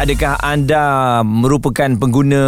adakah anda merupakan pengguna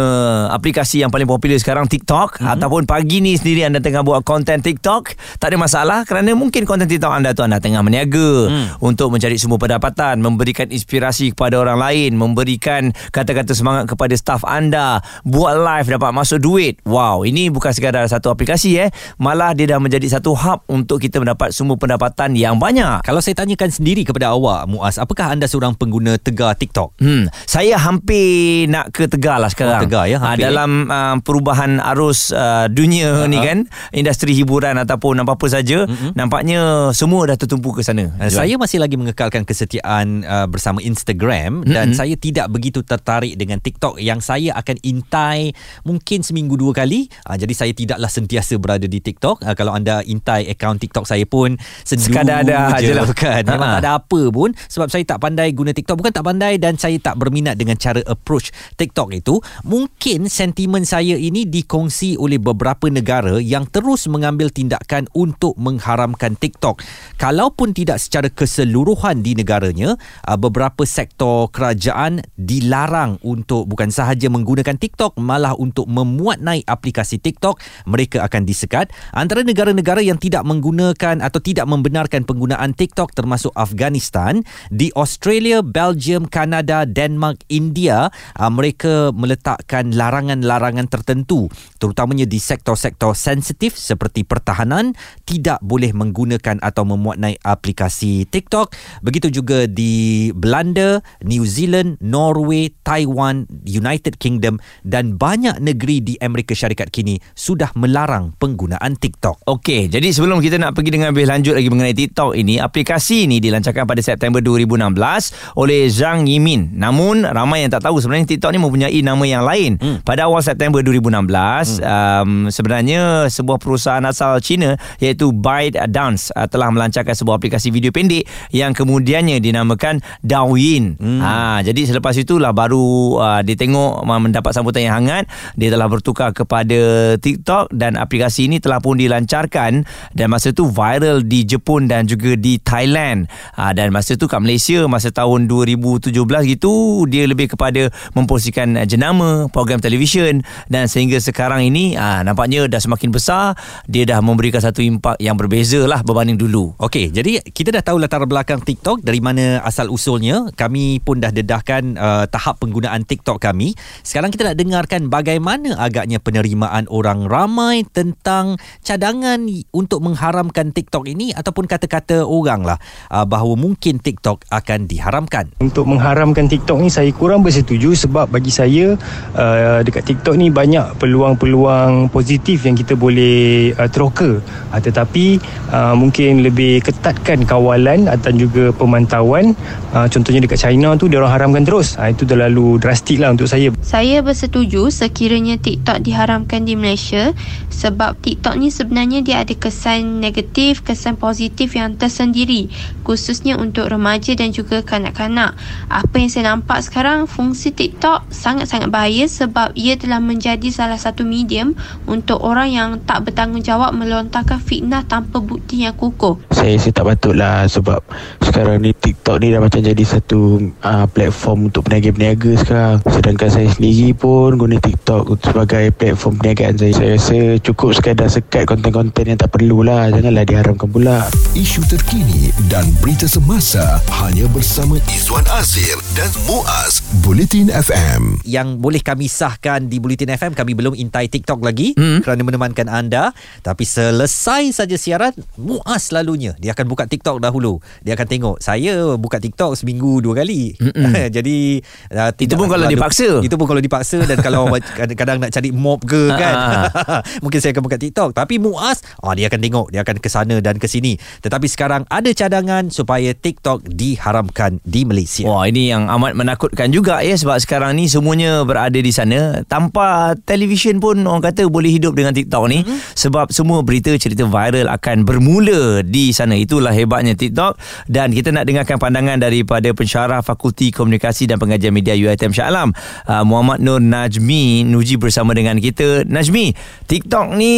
aplikasi yang paling popular sekarang TikTok? Mm-hmm. ataupun pagi ni sendiri anda tengah buat konten TikTok? Tak ada masalah kerana mungkin konten TikTok anda tu anda tengah meniaga mm. untuk mencari semua pendapatan memberikan inspirasi kepada orang lain memberikan kata-kata semangat kepada staff anda buat live dapat masuk duit. Wow ini bukan sekadar satu aplikasi eh. Malah dia dah menjadi satu hub untuk kita mendapat semua pendapatan yang banyak. Kalau saya tanyakan sendiri kepada awak Muaz apakah anda seorang pengguna tegar TikTok? Hmm saya hampir nak ke Tegar lah sekarang. Oh, Tegar ya. Ha, dalam uh, perubahan arus uh, dunia uh-huh. ni kan, industri hiburan ataupun apa-apa saja, uh-huh. nampaknya semua dah tertumpu ke sana. Uh, saya masih lagi mengekalkan kesetiaan uh, bersama Instagram uh-huh. dan saya tidak begitu tertarik dengan TikTok yang saya akan intai mungkin seminggu dua kali. Uh, jadi saya tidaklah sentiasa berada di TikTok. Uh, kalau anda intai akaun TikTok saya pun sekadar ada je lah kan. Memang uh-huh. tak ada apa pun sebab saya tak pandai guna TikTok. Bukan tak pandai dan saya tak berminat dengan cara approach TikTok itu, mungkin sentimen saya ini dikongsi oleh beberapa negara yang terus mengambil tindakan untuk mengharamkan TikTok. Kalaupun tidak secara keseluruhan di negaranya, uh, beberapa sektor kerajaan dilarang untuk bukan sahaja menggunakan TikTok, malah untuk memuat naik aplikasi TikTok, mereka akan disekat. Antara negara-negara yang tidak menggunakan atau tidak membenarkan penggunaan TikTok termasuk Afghanistan, di Australia, Belgium, Kanada, Denmark, Denmark, India, uh, mereka meletakkan larangan-larangan tertentu terutamanya di sektor-sektor sensitif seperti pertahanan tidak boleh menggunakan atau memuat naik aplikasi TikTok. Begitu juga di Belanda, New Zealand, Norway, Taiwan, United Kingdom dan banyak negeri di Amerika Syarikat kini sudah melarang penggunaan TikTok. Okey, jadi sebelum kita nak pergi dengan lebih lanjut lagi mengenai TikTok ini, aplikasi ini dilancarkan pada September 2016 oleh Zhang Yimin. Namun Namun ramai yang tak tahu sebenarnya TikTok ni mempunyai nama yang lain. Hmm. Pada awal September 2016 hmm. um, sebenarnya sebuah perusahaan asal China iaitu ByteDance uh, telah melancarkan sebuah aplikasi video pendek yang kemudiannya dinamakan Douyin. Hmm. Ha jadi selepas itulah baru uh, dia tengok uh, mendapat sambutan yang hangat dia telah bertukar kepada TikTok dan aplikasi ini telah pun dilancarkan dan masa tu viral di Jepun dan juga di Thailand. Ha, dan masa tu kat Malaysia masa tahun 2017 gitu dia lebih kepada memposisikan uh, jenama program televisyen. Dan sehingga sekarang ini uh, nampaknya dah semakin besar. Dia dah memberikan satu impak yang berbeza lah berbanding dulu. Okey, jadi kita dah tahu latar belakang TikTok dari mana asal usulnya. Kami pun dah dedahkan uh, tahap penggunaan TikTok kami. Sekarang kita nak dengarkan bagaimana agaknya penerimaan orang ramai tentang cadangan untuk mengharamkan TikTok ini ataupun kata-kata orang lah uh, bahawa mungkin TikTok akan diharamkan. Untuk mengharamkan TikTok ni saya kurang bersetuju sebab bagi saya uh, dekat TikTok ni banyak peluang-peluang positif yang kita boleh uh, teroka uh, tetapi uh, mungkin lebih ketatkan kawalan dan juga pemantauan. Uh, contohnya dekat China tu dia orang haramkan terus. Uh, itu terlalu drastik lah untuk saya. Saya bersetuju sekiranya TikTok diharamkan di Malaysia sebab TikTok ni sebenarnya dia ada kesan negatif kesan positif yang tersendiri khususnya untuk remaja dan juga kanak-kanak apa yang saya nampak sekarang fungsi TikTok sangat-sangat bahaya sebab ia telah menjadi salah satu medium untuk orang yang tak bertanggungjawab melontarkan fitnah tanpa bukti yang kukuh. Saya sih tak patut lah sebab sekarang ni TikTok ni dah macam jadi satu uh, platform untuk peniaga-peniaga sekarang. Sedangkan saya sendiri pun guna TikTok sebagai platform perniagaan saya. Saya rasa cukup sekadar sekat konten-konten yang tak perlu lah. Janganlah diharamkan pula. Isu terkini dan berita semasa hanya bersama Izwan Azir dan Muaz Bulletin FM Yang boleh kami sahkan di Bulletin FM Kami belum intai TikTok lagi hmm. Kerana menemankan anda Tapi selesai saja siaran Muaz selalunya Dia akan buka TikTok dahulu Dia akan tengok Saya buka TikTok seminggu dua kali Jadi uh, Itu pun kalau dipaksa Itu pun kalau dipaksa Dan kalau kadang-kadang nak cari mob ke kan ah. Mungkin saya akan buka TikTok. Tapi Muaz oh, Dia akan tengok Dia akan ke sana dan ke sini. Tetapi sekarang ada cadangan Supaya TikTok diharamkan di Malaysia. Wah ini yang amat menakutkan juga ya sebab sekarang ni semuanya berada di sana. Tanpa televisyen pun orang kata boleh hidup dengan TikTok ni. Mm-hmm. sebab semua berita cerita viral akan bermula di sana. Itulah hebatnya TikTok. Dan kita nak dengarkan pandangan daripada pensyarah Fakulti Komunikasi dan Pengajian Media UiTM Shah Alam uh, Muhammad Nur Najmi Nuji bersama dengan kita. Najmi TikTok ni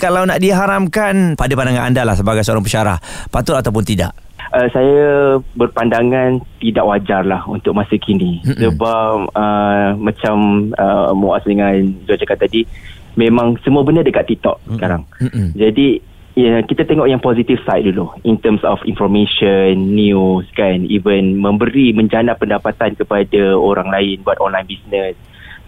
kalau nak diharamkan pada pandangan anda lah sebagai seorang pensyarah patut ataupun tidak? Uh, saya berpandangan tidak wajar lah untuk masa kini. Sebab uh, macam uh, Muaz dengan Zul cakap tadi memang semua benda dekat TikTok mm-hmm. sekarang. Mm-hmm. jadi ya, kita tengok yang positive side dulu in terms of information news kan? Even memberi menjana pendapatan kepada orang lain buat online business.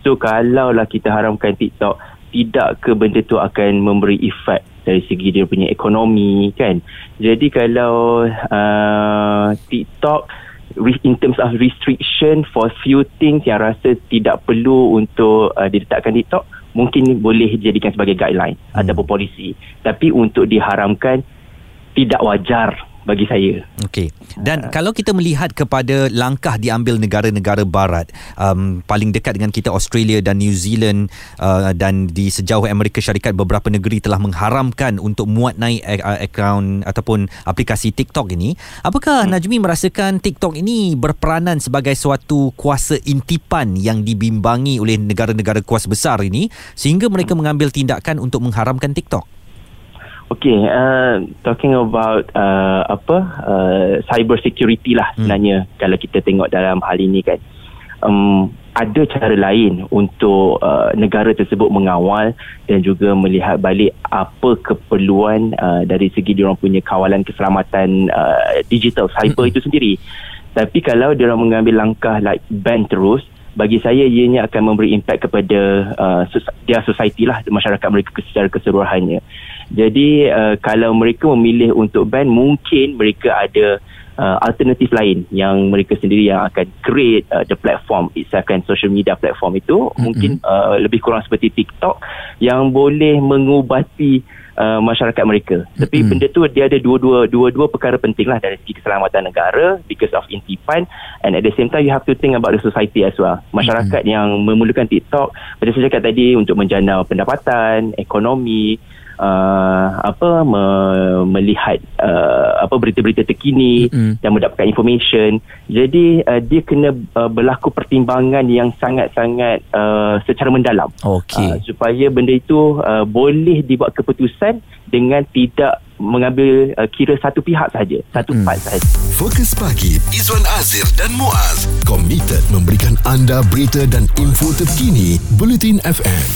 So kalau lah kita haramkan TikTok tidak ke benda tu akan memberi efek dari segi dia punya ekonomi kan? Jadi kalau uh, TikTok in terms of restriction for few things yang rasa tidak perlu untuk uh, diletakkan TikTok mungkin boleh dijadikan sebagai guideline hmm. ataupun polisi. Tapi untuk diharamkan tidak wajar bagi saya. Okey. Dan uh, kalau kita melihat kepada langkah diambil negara-negara barat um, paling dekat dengan kita Australia dan New Zealand uh, dan di sejauh Amerika Syarikat beberapa negeri telah mengharamkan untuk muat naik akaun ataupun aplikasi TikTok ini, apakah hmm. Najmi merasakan TikTok ini berperanan sebagai suatu kuasa intipan yang dibimbangi oleh negara-negara kuasa besar ini sehingga mereka mengambil tindakan untuk mengharamkan TikTok? Okay, uh, talking about uh, apa uh, cyber security lah hmm. sebenarnya kalau kita tengok dalam hal ini kan, um, ada cara lain untuk uh, negara tersebut mengawal dan juga melihat balik apa keperluan uh, dari segi diorang punya kawalan keselamatan uh, digital cyber hmm. itu sendiri. Tapi kalau diorang mengambil langkah like ban terus, bagi saya ianya akan memberi impact kepada uh, dia society lah masyarakat mereka secara keseluruhannya. Jadi uh, kalau mereka memilih untuk ban mungkin mereka ada uh, alternatif lain yang mereka sendiri yang akan create uh, the platform itself kan social media platform itu mm-hmm. mungkin uh, lebih kurang seperti TikTok yang boleh mengubati uh, masyarakat mereka. Mm-hmm. Tapi benda tu dia ada dua-dua dua-dua perkara penting lah dari segi keselamatan negara because of intipan and at the same time you have to think about the society as well. Masyarakat mm-hmm. yang memerlukan TikTok macam saya cakap tadi untuk menjana pendapatan, ekonomi uh, apa me, melihat uh, apa berita-berita terkini mm-hmm. dan mendapatkan information jadi uh, dia kena uh, berlaku pertimbangan yang sangat-sangat uh, secara mendalam okay. uh, supaya benda itu uh, boleh dibuat keputusan dengan tidak mengambil uh, kira satu pihak saja satu hmm. part saja Fokus pagi Izwan Azir dan Muaz komited memberikan anda berita dan info terkini Bulletin FM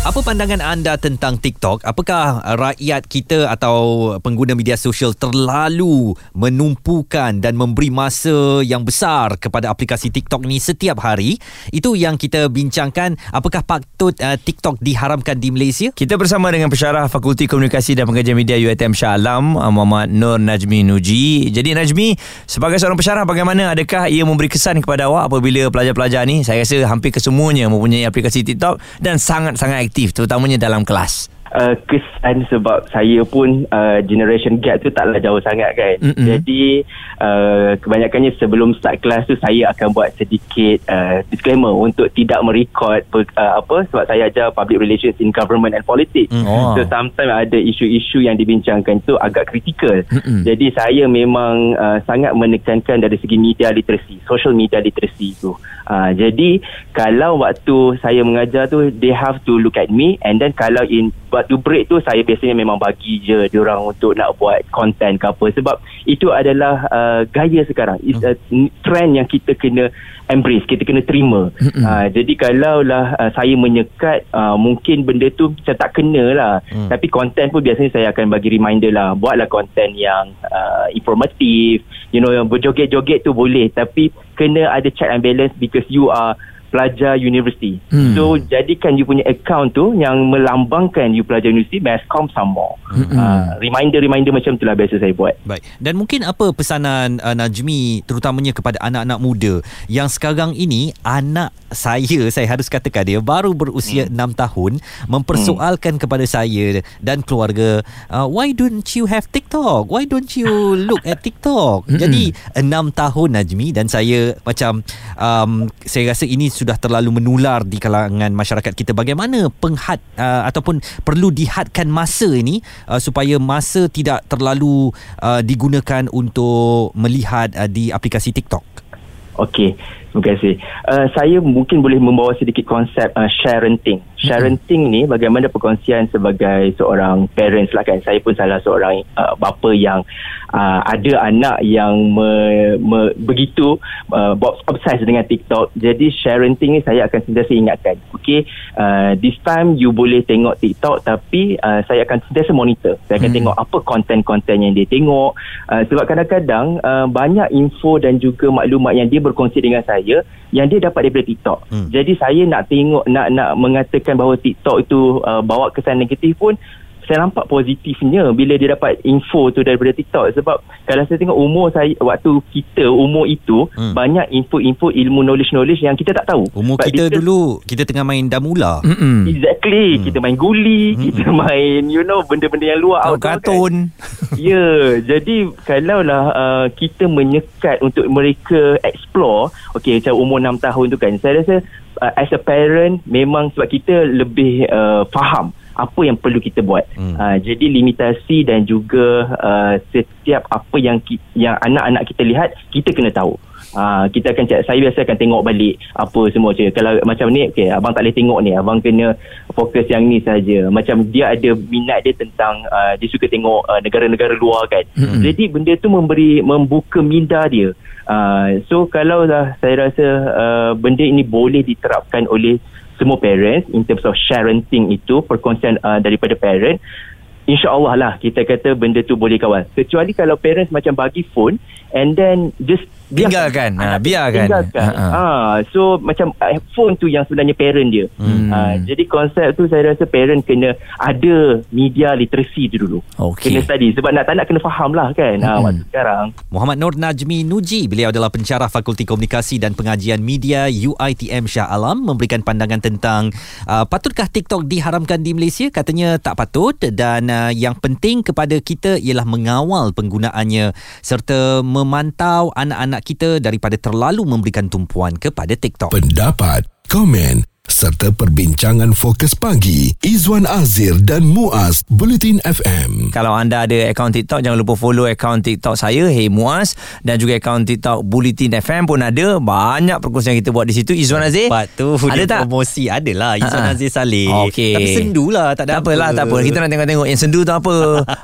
apa pandangan anda tentang TikTok? Apakah rakyat kita atau pengguna media sosial terlalu menumpukan dan memberi masa yang besar kepada aplikasi TikTok ni setiap hari? Itu yang kita bincangkan. Apakah patut uh, TikTok diharamkan di Malaysia? Kita bersama dengan pensyarah Fakulti Komunikasi dan Pengajian Media UiTM Shah Alam, uh, Muhammad Nur Najmi Nuji. Jadi Najmi, sebagai seorang pensyarah bagaimana adakah ia memberi kesan kepada awak apabila pelajar-pelajar ni, saya rasa hampir kesemuanya mempunyai aplikasi TikTok dan sangat-sangat aktif terutamanya dalam kelas uh, kesan sebab saya pun uh, generation gap tu taklah jauh sangat kan. Mm-hmm. Jadi uh, kebanyakannya sebelum start kelas tu saya akan buat sedikit uh, disclaimer untuk tidak merekod uh, apa sebab saya ajar public relations in government and politics. Mm-hmm. Oh. So sometimes ada isu-isu yang dibincangkan tu agak kritikal. Mm-hmm. Jadi saya memang uh, sangat menekankan dari segi media literasi, social media literasi tu. Uh, jadi kalau waktu saya mengajar tu they have to look at me and then kalau in waktu break tu saya biasanya memang bagi je diorang untuk nak buat content ke apa. Sebab itu adalah uh, gaya sekarang. It's a trend yang kita kena embrace kita kena terima. Uh, jadi kalau lah uh, saya menyekat uh, mungkin benda tu saya tak kena lah. Mm. tapi content pun biasanya saya akan bagi reminder lah. Buatlah content yang uh, informatif. You know yang berjoget-joget tu boleh. Tapi kena ada check and balance because you are pelajar universiti. Hmm. So jadikan you punya account tu yang melambangkan you pelajar universiti Masscom sama. Hmm. Uh, reminder-reminder macam itulah biasa saya buat. Baik. Dan mungkin apa pesanan uh, Najmi terutamanya kepada anak-anak muda yang sekarang ini anak saya saya harus katakan dia baru berusia hmm. 6 tahun mempersoalkan hmm. kepada saya dan keluarga uh, why don't you have TikTok? Why don't you look at TikTok? Hmm. Jadi 6 tahun Najmi dan saya macam um, saya rasa ini sudah terlalu menular di kalangan masyarakat kita bagaimana penghad uh, ataupun perlu dihadkan masa ini uh, supaya masa tidak terlalu uh, digunakan untuk melihat uh, di aplikasi TikTok. Okey, terima kasih. Uh, saya mungkin boleh membawa sedikit konsep uh, sharenting. Sharenting ni bagaimana perkongsian sebagai seorang parents lah kan. Saya pun salah seorang uh, bapa yang uh, ada anak yang me, me, begitu uh, obsessed dengan TikTok. Jadi sharenting ni saya akan sentiasa ingatkan. Okey, uh, this time you boleh tengok TikTok tapi uh, saya akan sentiasa monitor. Saya akan hmm. tengok apa konten-konten yang dia tengok. Uh, sebab kadang-kadang uh, banyak info dan juga maklumat yang dia berkongsi dengan saya yang dia dapat daripada TikTok. Hmm. Jadi saya nak tengok nak nak mengatakan bahawa TikTok itu uh, bawa kesan negatif pun saya nampak positifnya bila dia dapat info tu daripada TikTok sebab kalau saya tengok umur saya waktu kita umur itu hmm. banyak info-info ilmu knowledge-knowledge yang kita tak tahu. Umur Sebab kita kita- dulu kita tengah main damula. Mm-mm. Exactly hmm. Kita main guli hmm. Kita main You know Benda-benda yang luar Tahu outdoor kartun. kan? Ya yeah, Jadi Kalaulah uh, Kita menyekat Untuk mereka Explore Okay macam umur 6 tahun tu kan Saya rasa uh, As a parent Memang sebab kita Lebih uh, Faham apa yang perlu kita buat. Hmm. Hmm. Uh, jadi limitasi dan juga uh, setiap apa yang ki, yang anak-anak kita lihat kita kena tahu. Uh, kita akan cakap, saya biasa akan tengok balik apa semua je. Kalau macam ni, okay, abang tak boleh tengok ni. Abang kena fokus yang ni saja. Macam dia ada minat dia tentang, uh, dia suka tengok uh, negara-negara luar kan. Mm-mm. Jadi benda tu memberi, membuka minda dia. Uh, so kalau lah saya rasa uh, benda ini boleh diterapkan oleh semua parents in terms of sharenting itu perkongsian uh, daripada parent InsyaAllah lah kita kata benda tu boleh kawal. Kecuali kalau parents macam bagi phone and then just Tinggalkan. Ha, biarkan. Tinggalkan. Ha, ha. Ha, so macam uh, phone tu yang sebenarnya parent dia. Hmm. Ha, jadi konsep tu saya rasa parent kena ada media literacy tu dulu. Okey. Kena study. Sebab nak tak nak kena faham lah kan. Ha, Hmm. waktu sekarang. Muhammad Nur Najmi Nuji beliau adalah pensyarah Fakulti Komunikasi dan Pengajian Media UiTM Shah Alam memberikan pandangan tentang uh, patutkah TikTok diharamkan di Malaysia katanya tak patut dan uh, yang penting kepada kita ialah mengawal penggunaannya serta memantau anak-anak kita daripada terlalu memberikan tumpuan kepada TikTok. Pendapat, komen serta perbincangan fokus pagi Izwan Azir dan Muaz Bulletin FM. Kalau anda ada akaun TikTok Jangan lupa follow akaun TikTok saya Hey Muaz Dan juga akaun TikTok Bulletin FM pun ada Banyak perkongsian kita buat di situ Izzuan Azir Lepas tu Ada tak? promosi Adalah Izzuan Ha-ha. Aziz Saleh Okey. Tapi sendu lah Tak ada Tak apalah tak apa Kita nak tengok-tengok Yang sendu tu apa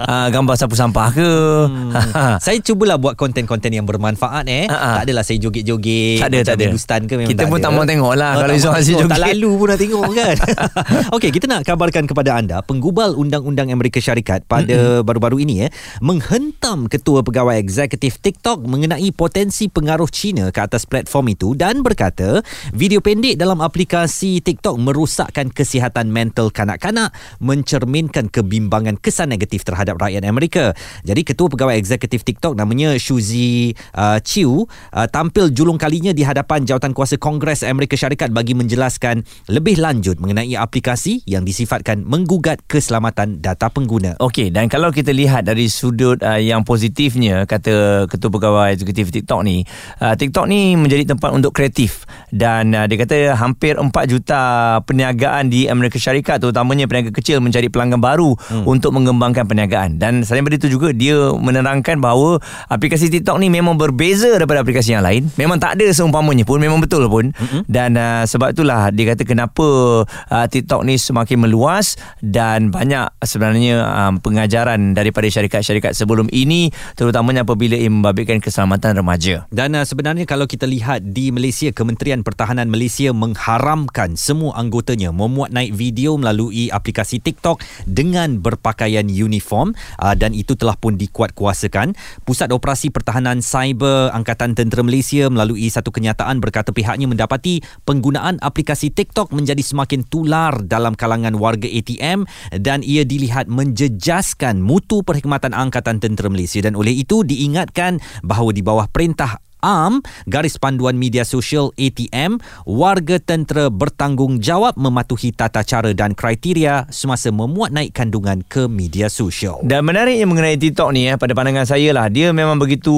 uh, Gambar sapu sampah ke Hmm. saya cubalah buat konten-konten yang bermanfaat eh. Ha-ha. Tak adalah saya joget-joget. Tak ada, tak ada. Ke memang Kita tak pun ada. tak mau tengok lah Oh, kalau tak Izzuan mau Aziz tengok. Tak joget. Lalu pun nak tengok kan. Okey, kita nak kabarkan kepada anda penggubal undang-undang Amerika Syarikat pada mm-hmm. baru-baru ini eh menghentam ketua pegawai eksekutif TikTok mengenai potensi pengaruh China ke atas platform itu dan berkata video pendek dalam aplikasi TikTok merosakkan kesihatan mental kanak-kanak mencerminkan kebimbangan kesan negatif terhadap rakyat Amerika. Jadi ketua pegawai eksekutif TikTok namanya Shuzi uh, Chiu uh, tampil julung kalinya di hadapan jawatan kuasa Kongres Amerika Syarikat bagi menjelaskan lebih lanjut mengenai aplikasi yang disifatkan menggugat keselamatan data pengguna. Okey dan kalau kita lihat dari sudut uh, yang positifnya kata ketua pegawai eksekutif TikTok ni uh, TikTok ni menjadi tempat untuk kreatif dan uh, dia kata hampir 4 juta perniagaan di Amerika Syarikat terutamanya peniaga kecil mencari pelanggan baru hmm. untuk mengembangkan perniagaan dan selain daripada itu juga dia menerangkan bahawa aplikasi TikTok ni memang berbeza daripada aplikasi yang lain memang tak ada seumpamanya pun memang betul pun hmm. dan uh, sebab itulah dia dia kata kenapa uh, TikTok ni semakin meluas dan banyak sebenarnya um, pengajaran daripada syarikat-syarikat sebelum ini terutamanya apabila ia membabitkan keselamatan remaja. Dan uh, sebenarnya kalau kita lihat di Malaysia Kementerian Pertahanan Malaysia mengharamkan semua anggotanya memuat naik video melalui aplikasi TikTok dengan berpakaian uniform uh, dan itu telah pun dikuatkuasakan. Pusat Operasi Pertahanan Cyber Angkatan Tentera Malaysia melalui satu kenyataan berkata pihaknya mendapati penggunaan aplikasi TikTok menjadi semakin tular dalam kalangan warga ATM dan ia dilihat menjejaskan mutu perkhidmatan Angkatan Tentera Malaysia. Dan oleh itu diingatkan bahawa di bawah perintah AM Garis Panduan Media Sosial ATM warga tentera bertanggungjawab mematuhi tata cara dan kriteria semasa memuat naik kandungan ke media sosial. Dan menariknya mengenai TikTok ni eh, pada pandangan saya lah dia memang begitu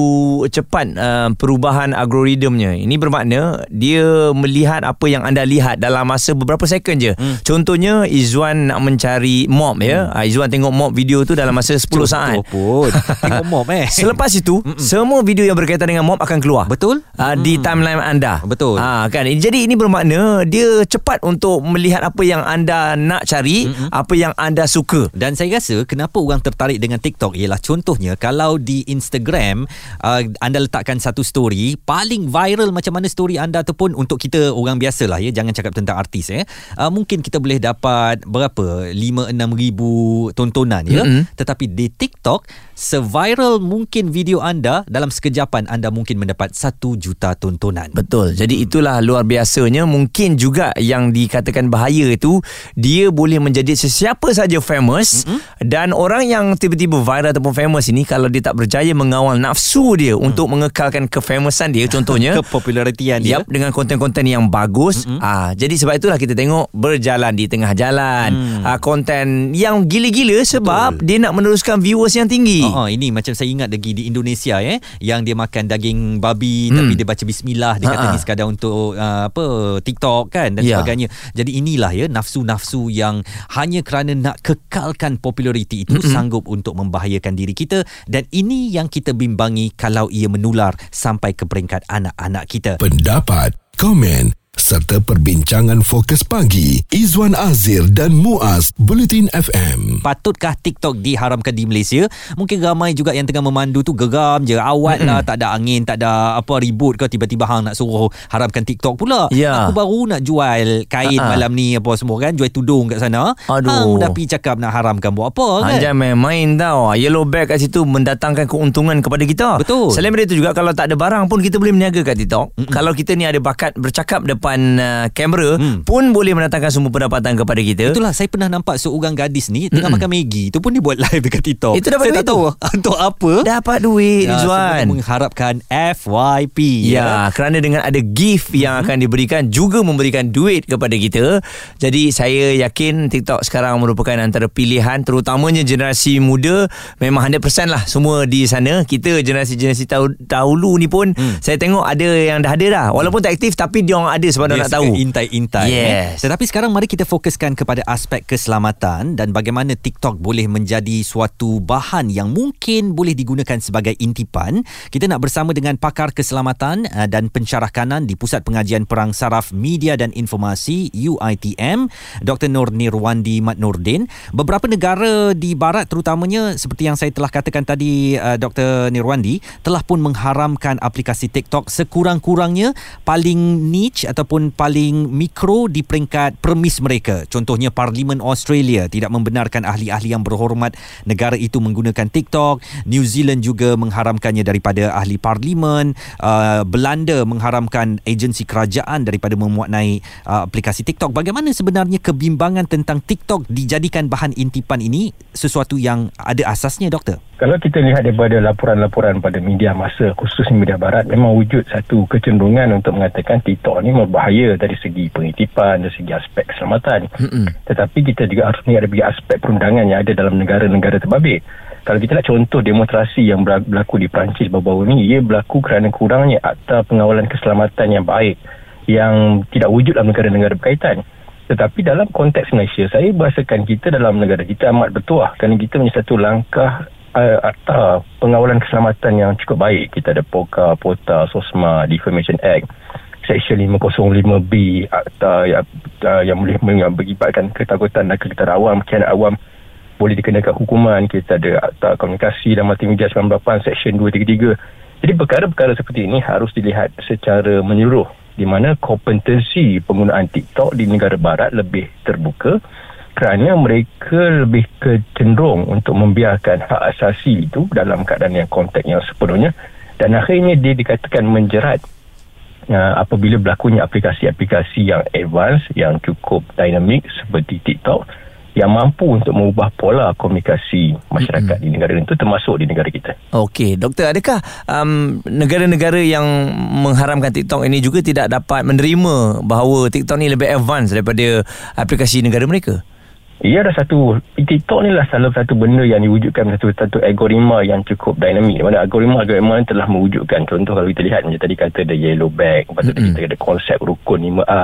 cepat uh, perubahan algoritmnya. Ini bermakna dia melihat apa yang anda lihat dalam masa beberapa second je. Hmm. Contohnya Izwan nak mencari mob ya. Hmm. Izwan tengok mob video tu dalam masa 10 Contoh saat. pun. Tengok mob eh. Selepas itu semua video yang berkaitan dengan mob akan keluar. Betul? Uh, di timeline anda. Betul. Ah kan. Jadi ini bermakna dia cepat untuk melihat apa yang anda nak cari, mm-hmm. apa yang anda suka. Dan saya rasa kenapa orang tertarik dengan TikTok ialah contohnya kalau di Instagram uh, anda letakkan satu story paling viral macam mana story anda ataupun untuk kita orang biasa lah ya jangan cakap tentang artis eh uh, mungkin kita boleh dapat berapa 5 6 ribu tontonan ya mm-hmm. tetapi di TikTok seviral mungkin video anda dalam sekejapan anda mungkin mendapat 1 juta tontonan. Betul. Jadi itulah luar biasanya mungkin juga yang dikatakan bahaya itu dia boleh menjadi sesiapa saja famous mm-hmm. dan orang yang tiba-tiba viral ataupun famous ini kalau dia tak berjaya mengawal nafsu dia mm. untuk mengekalkan kefamousan dia contohnya kepopularitian dia yep, dengan konten-konten yang bagus mm-hmm. ah jadi sebab itulah kita tengok berjalan di tengah jalan mm. ah konten yang gila-gila sebab Betul. dia nak meneruskan viewers yang tinggi. Oh, oh, ini macam saya ingat lagi di Indonesia eh yang dia makan daging babi hmm. tapi dia baca bismillah dia kata ni sekadar untuk uh, apa TikTok kan dan Ya. sebagainya. Jadi inilah ya nafsu-nafsu yang hanya kerana nak kekalkan populariti itu Mm-mm. sanggup untuk membahayakan diri kita dan ini yang kita bimbangi kalau ia menular sampai ke peringkat anak-anak kita. Pendapat, komen serta perbincangan fokus pagi Izwan Azir dan Muaz Bulletin FM. Patutkah TikTok diharamkan di Malaysia? Mungkin ramai juga yang tengah memandu tu geram je. Awat lah, tak ada angin, tak ada apa ribut ke tiba-tiba hang nak suruh haramkan TikTok pula. Ya. Aku baru nak jual kain Ha-ha. malam ni apa semua kan, jual tudung kat sana. Aduh. Hang dah pergi cakap nak haramkan buat apa kan? Jangan main-main tau Yellow bag kat situ Mendatangkan keuntungan kepada kita Betul. Selain daripada itu juga Kalau tak ada barang pun Kita boleh berniaga kat TikTok Mm-mm. Kalau kita ni ada bakat Bercakap depan uh, kamera Hmm. Pun boleh mendatangkan Semua pendapatan kepada kita Itulah saya pernah nampak seorang gadis ni tengah Mm-mm. makan Maggi. Itu pun dia buat live dekat TikTok. Itu dapat saya duit tak tahu untuk apa. Dapat duit Ya, Rizwan sebenarnya mengharapkan FYP Ya, kerana dengan ada gift yang akan diberikan juga memberikan duit kepada kita. Jadi saya yakin TikTok sekarang merupakan antara pilihan terutamanya generasi muda memang 100% lah semua di sana. Kita generasi-generasi dahulu ni pun Hmm. saya tengok ada yang dah ada dah. Walaupun tak aktif tapi dia orang ada sebab dia Dia nak tahu. Intai-intai Yes. eh. Tetapi sekarang mari kita fokuskan kepada aspek keselamatan Dan bagaimana TikTok boleh menjadi suatu bahan Yang mungkin boleh digunakan sebagai intipan Kita nak bersama dengan pakar keselamatan uh, Dan pensyarah kanan di Pusat Pengajian Perang Saraf Media dan Informasi UITM Dr. Nur Nirwandi Mat Nordin Beberapa negara di barat terutamanya Seperti yang saya telah katakan tadi uh, Dr. Nirwandi Telah pun mengharamkan aplikasi TikTok Sekurang-kurangnya paling niche ataupun paling mikro di peringkat premis mereka. Contohnya Parlimen Australia tidak membenarkan ahli-ahli yang berhormat negara itu menggunakan TikTok. New Zealand juga mengharamkannya daripada ahli parlimen. Uh, Belanda mengharamkan agensi kerajaan daripada memuat naik uh, aplikasi TikTok. Bagaimana sebenarnya kebimbangan tentang TikTok dijadikan bahan intipan ini sesuatu yang ada asasnya doktor? Kalau kita lihat daripada laporan-laporan pada media masa khususnya media barat memang wujud satu kecenderungan untuk mengatakan TikTok ni berbahaya dari segi pengitipan dari segi aspek keselamatan. Mm-mm. Tetapi kita juga harus melihat dari aspek perundangan yang ada dalam negara-negara terbabit. Kalau kita lihat contoh demonstrasi yang ber- berlaku di Perancis baru-baru ini, ia berlaku kerana kurangnya akta pengawalan keselamatan yang baik yang tidak wujud dalam negara-negara berkaitan. Tetapi dalam konteks Malaysia, saya berasakan kita dalam negara kita amat bertuah kerana kita punya satu langkah uh, akta pengawalan keselamatan yang cukup baik. Kita ada POKA, POTA, SOSMA, Defamation Act. Seksyen 505B Akta yang, uh, yang boleh mengakibatkan ketakutan dan kegiatan awam, kianat awam boleh dikenakan hukuman. Kita ada Akta Komunikasi dan Multimedia 98 Seksyen 233. Jadi perkara-perkara seperti ini harus dilihat secara menyeluruh di mana kompetensi penggunaan TikTok di negara barat lebih terbuka kerana mereka lebih kecenderung untuk membiarkan hak asasi itu dalam keadaan yang konteks yang sepenuhnya dan akhirnya dia dikatakan menjerat uh, apabila berlakunya aplikasi-aplikasi yang advance yang cukup dinamik seperti TikTok yang mampu untuk mengubah pola komunikasi masyarakat mm-hmm. di negara itu termasuk di negara kita. Okey, doktor adakah um, negara-negara yang mengharamkan TikTok ini juga tidak dapat menerima bahawa TikTok ni lebih advance daripada aplikasi negara mereka? Ia ada satu TikTok ni lah salah satu benda yang diwujudkan satu satu algoritma yang cukup dinamik. Mana algoritma algoritma telah mewujudkan contoh kalau kita lihat macam tadi kata the yellow bag, lepas tu mm-hmm. kita ada konsep rukun 5A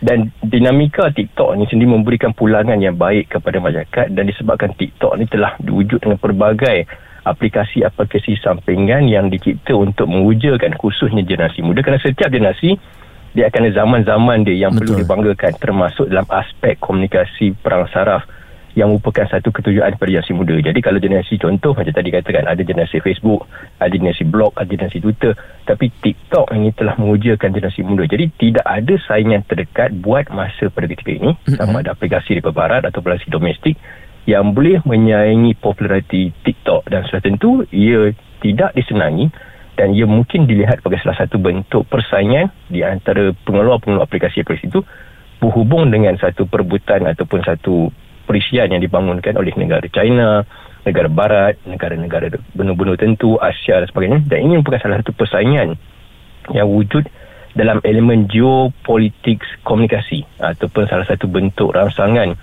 dan dinamika TikTok ni sendiri memberikan pulangan yang baik kepada masyarakat dan disebabkan TikTok ni telah diwujud dengan pelbagai aplikasi-aplikasi sampingan yang dicipta untuk mewujudkan khususnya generasi muda kerana setiap generasi dia akan ada zaman-zaman dia yang Betul. perlu dibanggakan termasuk dalam aspek komunikasi perang saraf yang merupakan satu ketujuan pada generasi muda. Jadi kalau generasi contoh macam tadi katakan ada generasi Facebook, ada generasi blog, ada generasi Twitter, tapi TikTok ini telah mengujakan generasi muda. Jadi tidak ada saingan terdekat buat masa pada ketika ini sama ada aplikasi di barat atau aplikasi domestik yang boleh menyaingi populariti TikTok dan sudah tentu ia tidak disenangi dan ia mungkin dilihat sebagai salah satu bentuk persaingan di antara pengeluar-pengeluar aplikasi-aplikasi itu berhubung dengan satu perebutan ataupun satu perisian yang dibangunkan oleh negara China, negara barat, negara-negara benua-benua tentu, Asia dan sebagainya. Dan ini merupakan salah satu persaingan yang wujud dalam elemen geopolitik komunikasi ataupun salah satu bentuk rangsangan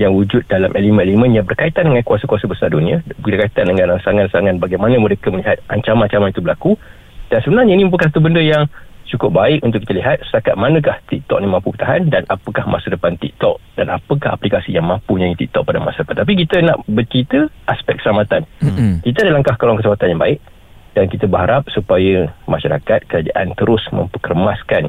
yang wujud dalam elemen-elemen yang berkaitan dengan kuasa-kuasa besar dunia berkaitan dengan rangsangan-rangsangan bagaimana mereka melihat ancaman-ancaman itu berlaku. Dan sebenarnya ini bukan satu benda yang cukup baik untuk kita lihat setakat manakah TikTok ni mampu bertahan dan apakah masa depan TikTok dan apakah aplikasi yang mampu nyanyi TikTok pada masa depan. Tapi kita nak bercerita aspek keselamatan. Mm-hmm. kita ada langkah kalauan keselamatan yang baik dan kita berharap supaya masyarakat kerajaan terus memperkemaskan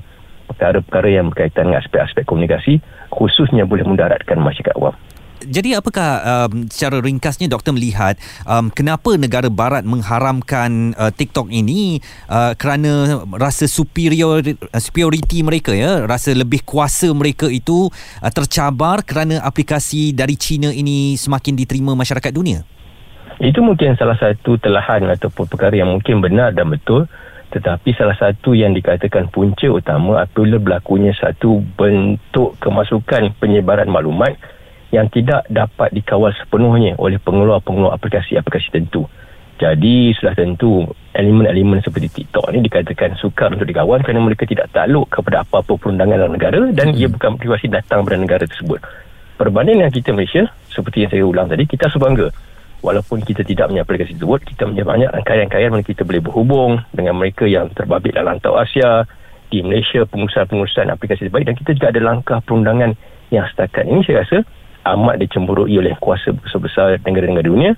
perkara-perkara yang berkaitan dengan aspek-aspek komunikasi khususnya boleh mendaratkan masyarakat awam. Jadi apakah um, secara ringkasnya doktor melihat um, kenapa negara barat mengharamkan uh, TikTok ini uh, kerana rasa superior uh, superiority mereka ya rasa lebih kuasa mereka itu uh, tercabar kerana aplikasi dari China ini semakin diterima masyarakat dunia. Itu mungkin salah satu telahan ataupun perkara yang mungkin benar dan betul tetapi salah satu yang dikatakan punca utama apabila berlakunya satu bentuk kemasukan penyebaran maklumat yang tidak dapat dikawal sepenuhnya oleh pengeluar-pengeluar aplikasi-aplikasi tentu. Jadi sudah tentu elemen-elemen seperti TikTok ni dikatakan sukar untuk dikawal kerana mereka tidak takluk kepada apa-apa perundangan dalam negara dan hmm. ia bukan motivasi datang dari negara tersebut. Perbandingan dengan kita Malaysia, seperti yang saya ulang tadi, kita sebangga walaupun kita tidak punya aplikasi tersebut kita punya banyak rangkaian-rangkaian mana kita boleh berhubung dengan mereka yang terbabit dalam rantau Asia di Malaysia pengurusan-pengurusan aplikasi terbaik. Dan kita juga ada langkah perundangan yang setakat ini saya rasa amat dicemburui oleh kuasa besar-besar negara-negara dunia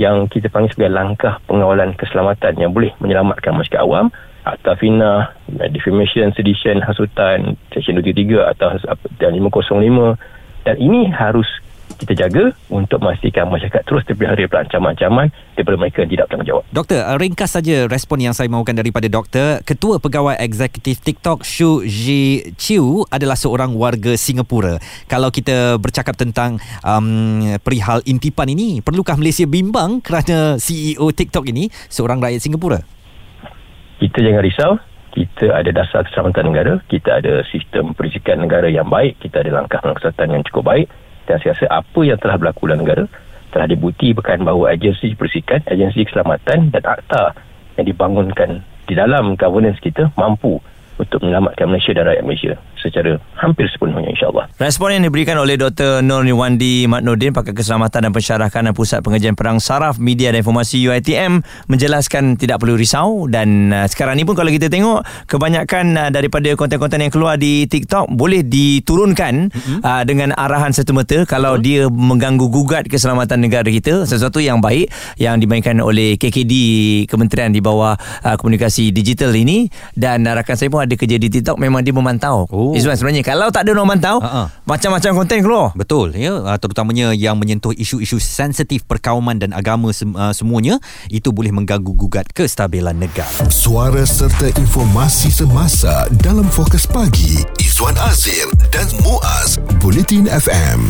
yang kita panggil sebagai langkah pengawalan keselamatan yang boleh menyelamatkan masyarakat awam Akta Fina, Defamation, Sedition, Hasutan, Seksyen 23 atau 505 dan ini harus kita jaga untuk memastikan masyarakat terus terpelihara daripada ancaman-ancaman daripada mereka yang tidak bertanggungjawab. Doktor, uh, ringkas saja respon yang saya mahukan daripada doktor. Ketua Pegawai Eksekutif TikTok Shu Ji Chiu adalah seorang warga Singapura. Kalau kita bercakap tentang um, perihal intipan ini, perlukah Malaysia bimbang kerana CEO TikTok ini seorang rakyat Singapura? Kita jangan risau kita ada dasar keselamatan negara, kita ada sistem perizikan negara yang baik, kita ada langkah keselamatan yang cukup baik dan saya rasa apa yang telah berlaku dalam negara telah dibuktikan bahawa agensi persikan, agensi keselamatan dan akta yang dibangunkan di dalam governance kita mampu untuk menyelamatkan Malaysia dan rakyat Malaysia. secara hampir sepenuhnya insyaAllah. Respon yang diberikan oleh Dr. Nur Niwandi Mat Nordin, Pakar Keselamatan dan Pensyarahkanan Pusat Pengajian Perang Saraf Media dan Informasi UITM menjelaskan tidak perlu risau dan uh, sekarang ni pun kalau kita tengok kebanyakan uh, daripada konten-konten yang keluar di TikTok boleh diturunkan mm-hmm. uh, dengan arahan serta-merta kalau mm-hmm. dia mengganggu gugat keselamatan negara kita sesuatu yang baik yang dimainkan oleh KKD Kementerian di bawah uh, komunikasi digital ini dan uh, rakan saya pun ada kerja di TikTok memang dia memantau. Oh. Izwan sebenarnya kalau tak ada orang mantau uh-uh. macam-macam konten keluar. Betul ya uh, terutamanya yang menyentuh isu-isu sensitif perkauman dan agama sem- uh, semuanya itu boleh mengganggu gugat kestabilan negara. Suara serta informasi semasa dalam fokus pagi Izwan Azir dan Muaz Bulletin FM.